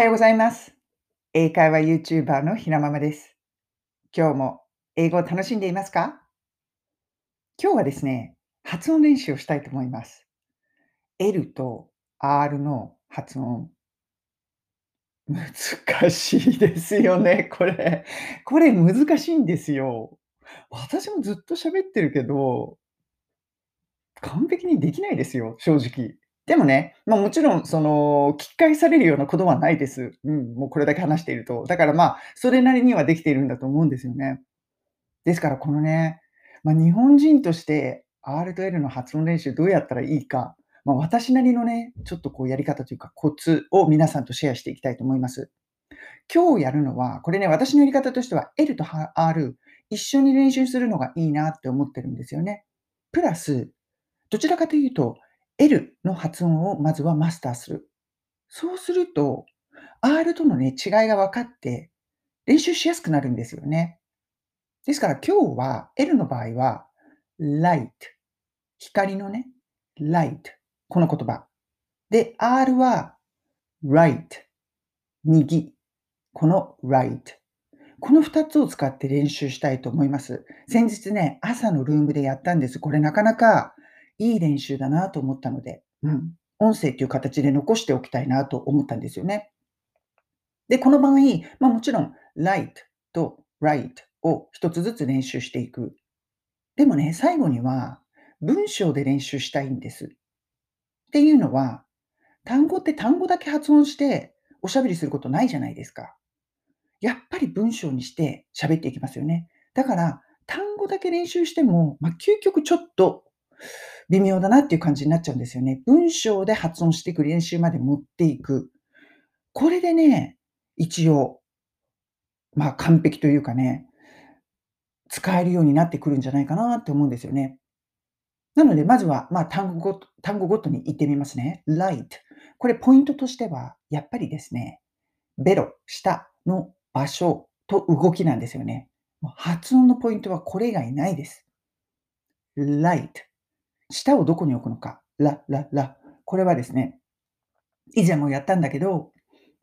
はようございます。英会話 YouTuber のひなままです。今日も英語を楽しんでいますか？今日はですね、発音練習をしたいと思います。L と R の発音。難しいですよね、これ。これ難しいんですよ。私もずっと喋ってるけど、完璧にできないですよ、正直。でもね、ま、もちろんその、聞き返されるようなことはないです。うん、もうこれだけ話していると。だからまあ、それなりにはできているんだと思うんですよね。ですからこのね、ま、日本人として R と L の発音練習どうやったらいいか、ま、私なりのね、ちょっとこうやり方というか、コツを皆さんとシェアしていきたいと思います。今日やるのは、これね、私のやり方としては L と R、一緒に練習するのがいいなって思ってるんですよね。プラス、どちらかというと、L の発音をまずはマスターする。そうすると、R とのね、違いが分かって、練習しやすくなるんですよね。ですから今日は L の場合は、light 光のね、light この言葉。で、R は right 右この right この2つを使って練習したいと思います。先日ね、朝のルームでやったんです。これなかなかいい練習だなと思ったので、うん、音声という形で残しておきたいなと思ったんですよね。で、この場合、ま、もちろん light と right を1つずつ練習していく。でもね、最後には文章で練習したいんです。っていうのは、単語って単語だけ発音しておしゃべりすることないじゃないですか。やっぱり文章にして喋っていきますよね。だから、単語だけ練習しても、ま、究極ちょっと微妙だなっていう感じになっちゃうんですよね。文章で発音していく練習まで持っていく。これでね、一応、まあ、完璧というかね、使えるようになってくるんじゃないかなって思うんですよね。なので、まずは、ま、単語ご単語ごとに言ってみますね。light これポイントとしては、やっぱりですね、ベロ、舌の場所と動きなんですよね。発音のポイントはこれ以外ないです。light 舌をどこに置くのか。ラ、ラ、ラ。これはですね、以前もやったんだけど、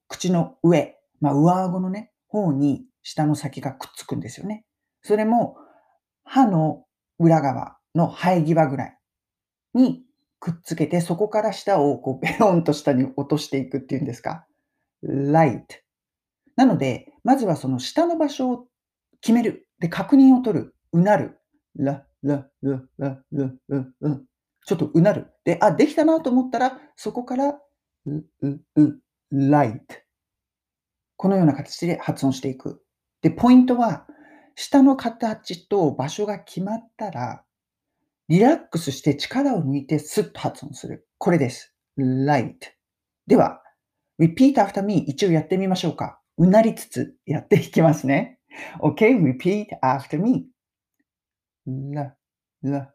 口の上、ま、上顎のね、方に舌の先がくっつくんですよね。それも歯の裏側の生え際ぐらいにくっつけて、そこから舌をこう ベロンと下に落としていくっていうんですか。light なので、まずはその舌の場所を決める。で、確認を取る。うなる。ラ、ラ、ラ、ラ、ラ、ラ、ラ。ちょっとうなる。で、あ、できたなと思ったら、そこから、う、う、う、light このような形で発音していく。で、ポイントは、舌の形と場所が決まったら、リラックスして力を抜いてスッと発音する。これです。light では、repeat after me 一応やってみましょうか。うなりつつやっていきますね。OK, repeat after me. ラ、ラ、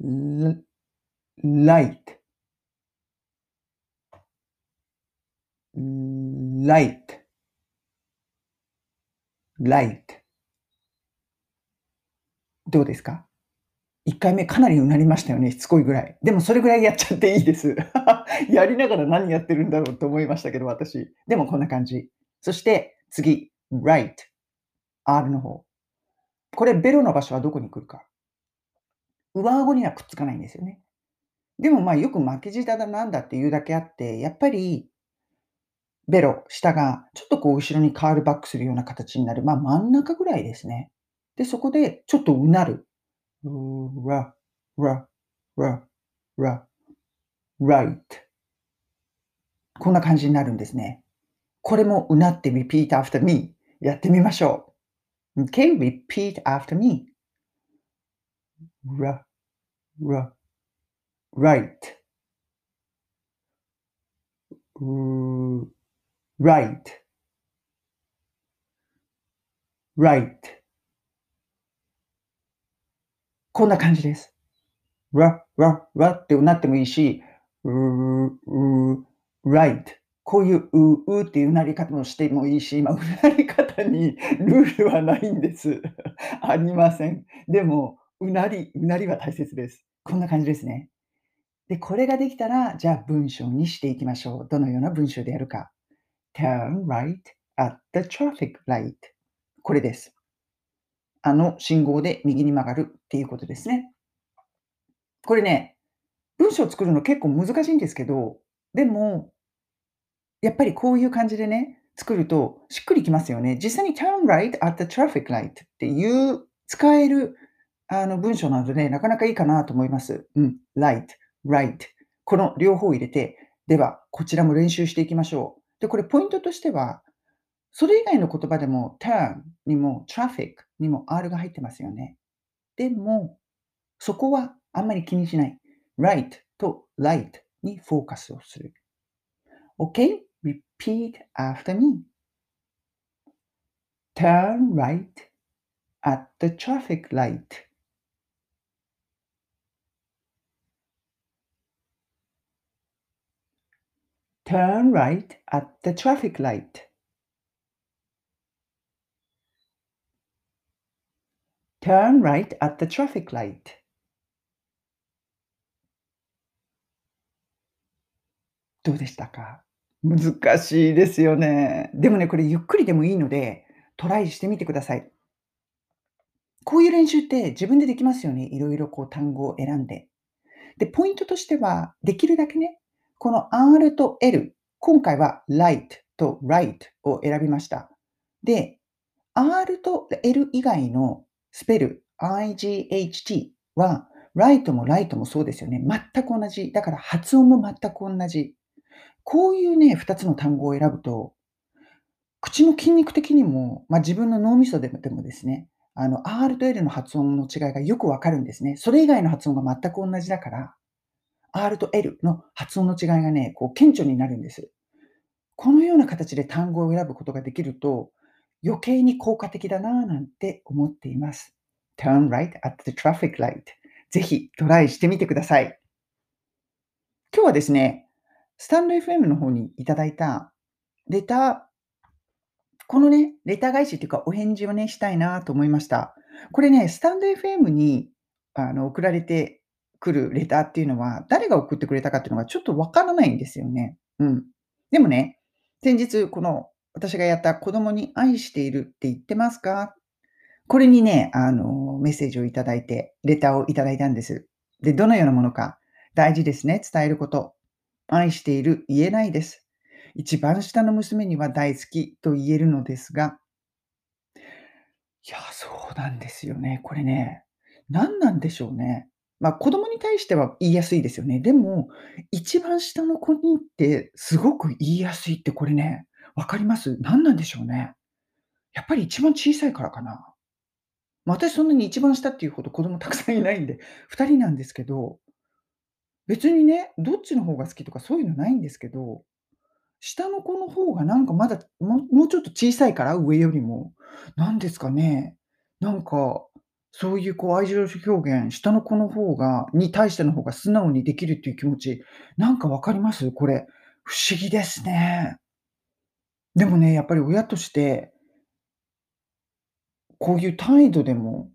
ラ、light. light. light. どうですか ?1 回目かなりうなりましたよね、しつこいぐらい。でもそれぐらいやっちゃっていいです。やりながら何やってるんだろうと思いましたけど、私。でもこんな感じ。そして次、right。R の方。これベロの場所はどこに来るか？上顎にはくっつかないんですよね。でも、まあ、よく巻き舌だなんだっていうだけあって、やっぱりベロ、舌がちょっとこう後ろにカールバックするような形になる。まあ、真ん中ぐらいですね。で、そこでちょっとうなる。ラ、ラ、ラ、ラ、right。こんな感じになるんですね。これもうなって repeat after me やってみましょう。Okay, repeat after me. Right. right. right. こんな感じです。ラ、ラ、ラってなってもいいし、うう right。こういうう、うっていうなり方もしてもいいし、ま、うなり方にルールはないんです。ありません。でも、うなりうなりは大切です。こんな感じですね。で、これができたら、じゃあ文章にしていきましょう。どのような文章でやるか。turn right at the traffic light. これです。あの信号で右に曲がるっていうことですね。これね、文章を作るの結構難しいんですけど、でも、やっぱりこういう感じでね、作るとしっくりきますよね。実際に turn right at the traffic light っていう使えるあの文章なので、なかなかいいかなと思います。うん。light, right. この両方入れて、では、こちらも練習していきましょう。で、これポイントとしては、それ以外の言葉でも turn にも traffic にも R が入ってますよね。でも、そこはあんまり気にしない。right と light にフォーカスをする。OK? Repeat after me. Turn right at the traffic light. Turn right at the traffic light. Turn right at the traffic light. どうでしたか？難しいですよね。でもね、これゆっくりでもいいので、トライしてみてください。こういう練習って自分でできますよね。いろいろこう単語を選んで。で、ポイントとしては、できるだけね、この R と L、今回は light と right を選びました。で、R と L 以外のスペル、IGHT は、right も light もそうですよね。全く同じ。だから発音も全く同じ。こういうね、2つの単語を選ぶと、口の筋肉的にも、まあ、自分の脳みそでもでもですね、あの、R と L の発音の違いがよくわかるんですね。それ以外の発音が全く同じだから、R と L の発音の違いがね、こう顕著になるんです。このような形で単語を選ぶことができると、余計に効果的だなぁなんて思っています。Turn right at the traffic light. ぜひトライしてみてください。今日はですね、スタンド FM の方にいただいたレター、このね、レター返しっていうかお返事をね、したいなと思いました。これね、スタンド FM にあの送られてくるレターっていうのは、誰が送ってくれたかっていうのがちょっとわからないんですよね。うん。でもね、先日、この私がやった子供に愛しているって言ってますか？これにね、あの、メッセージをいただいて、レターをいただいたんです。で、どのようなものか、大事ですね、伝えること。愛している、言えないです。一番下の娘には大好きと言えるのですが、いや、そうなんですよね。これね、何なんでしょうね。まあ、子供に対しては言いやすいですよね。でも、一番下の子にってすごく言いやすいってこれね、わかります？何なんでしょうね。やっぱり一番小さいからかな。まあ、私そんなに一番下っていうほど子供たくさんいないんで、2人なんですけど、別にね、どっちの方が好きとかそういうのないんですけど、下の子の方がなんかまだ、ももうちょっと小さいから、上よりも。なんですかね。なんか、そういうこう愛情表現、下の子の方がに対しての方が素直にできるっていう気持ち、なんか分かります？これ、不思議ですね。でもね、やっぱり親としてこういう態度でも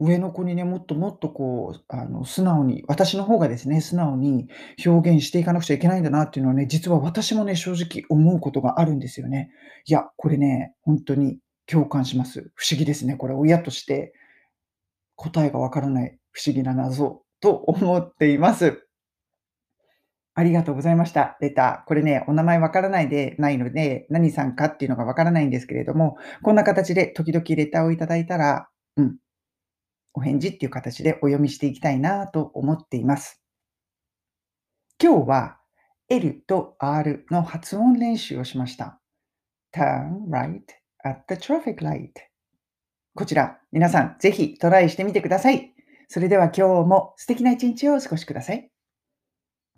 上の子にね、もっともっとこう、あの、素直に、私の方がですね、素直に表現していかなくちゃいけないんだなっていうのはね、実は私もね、正直思うことがあるんですよね。いや、これね、本当に共感します。不思議ですね。これ親として答えがわからない不思議な謎と思っています。ありがとうございました。レター。これね、お名前わからないでないので、何さんかっていうのがわからないんですけれども、こんな形で時々レターをいただいたら、うん、お返事っていう形でお読みしていきたいなと思っています。今日は L と R の発音練習をしました。turn right at the traffic light こちら、皆さんぜひトライしてみてください。それでは今日も素敵な一日をお過ごしください。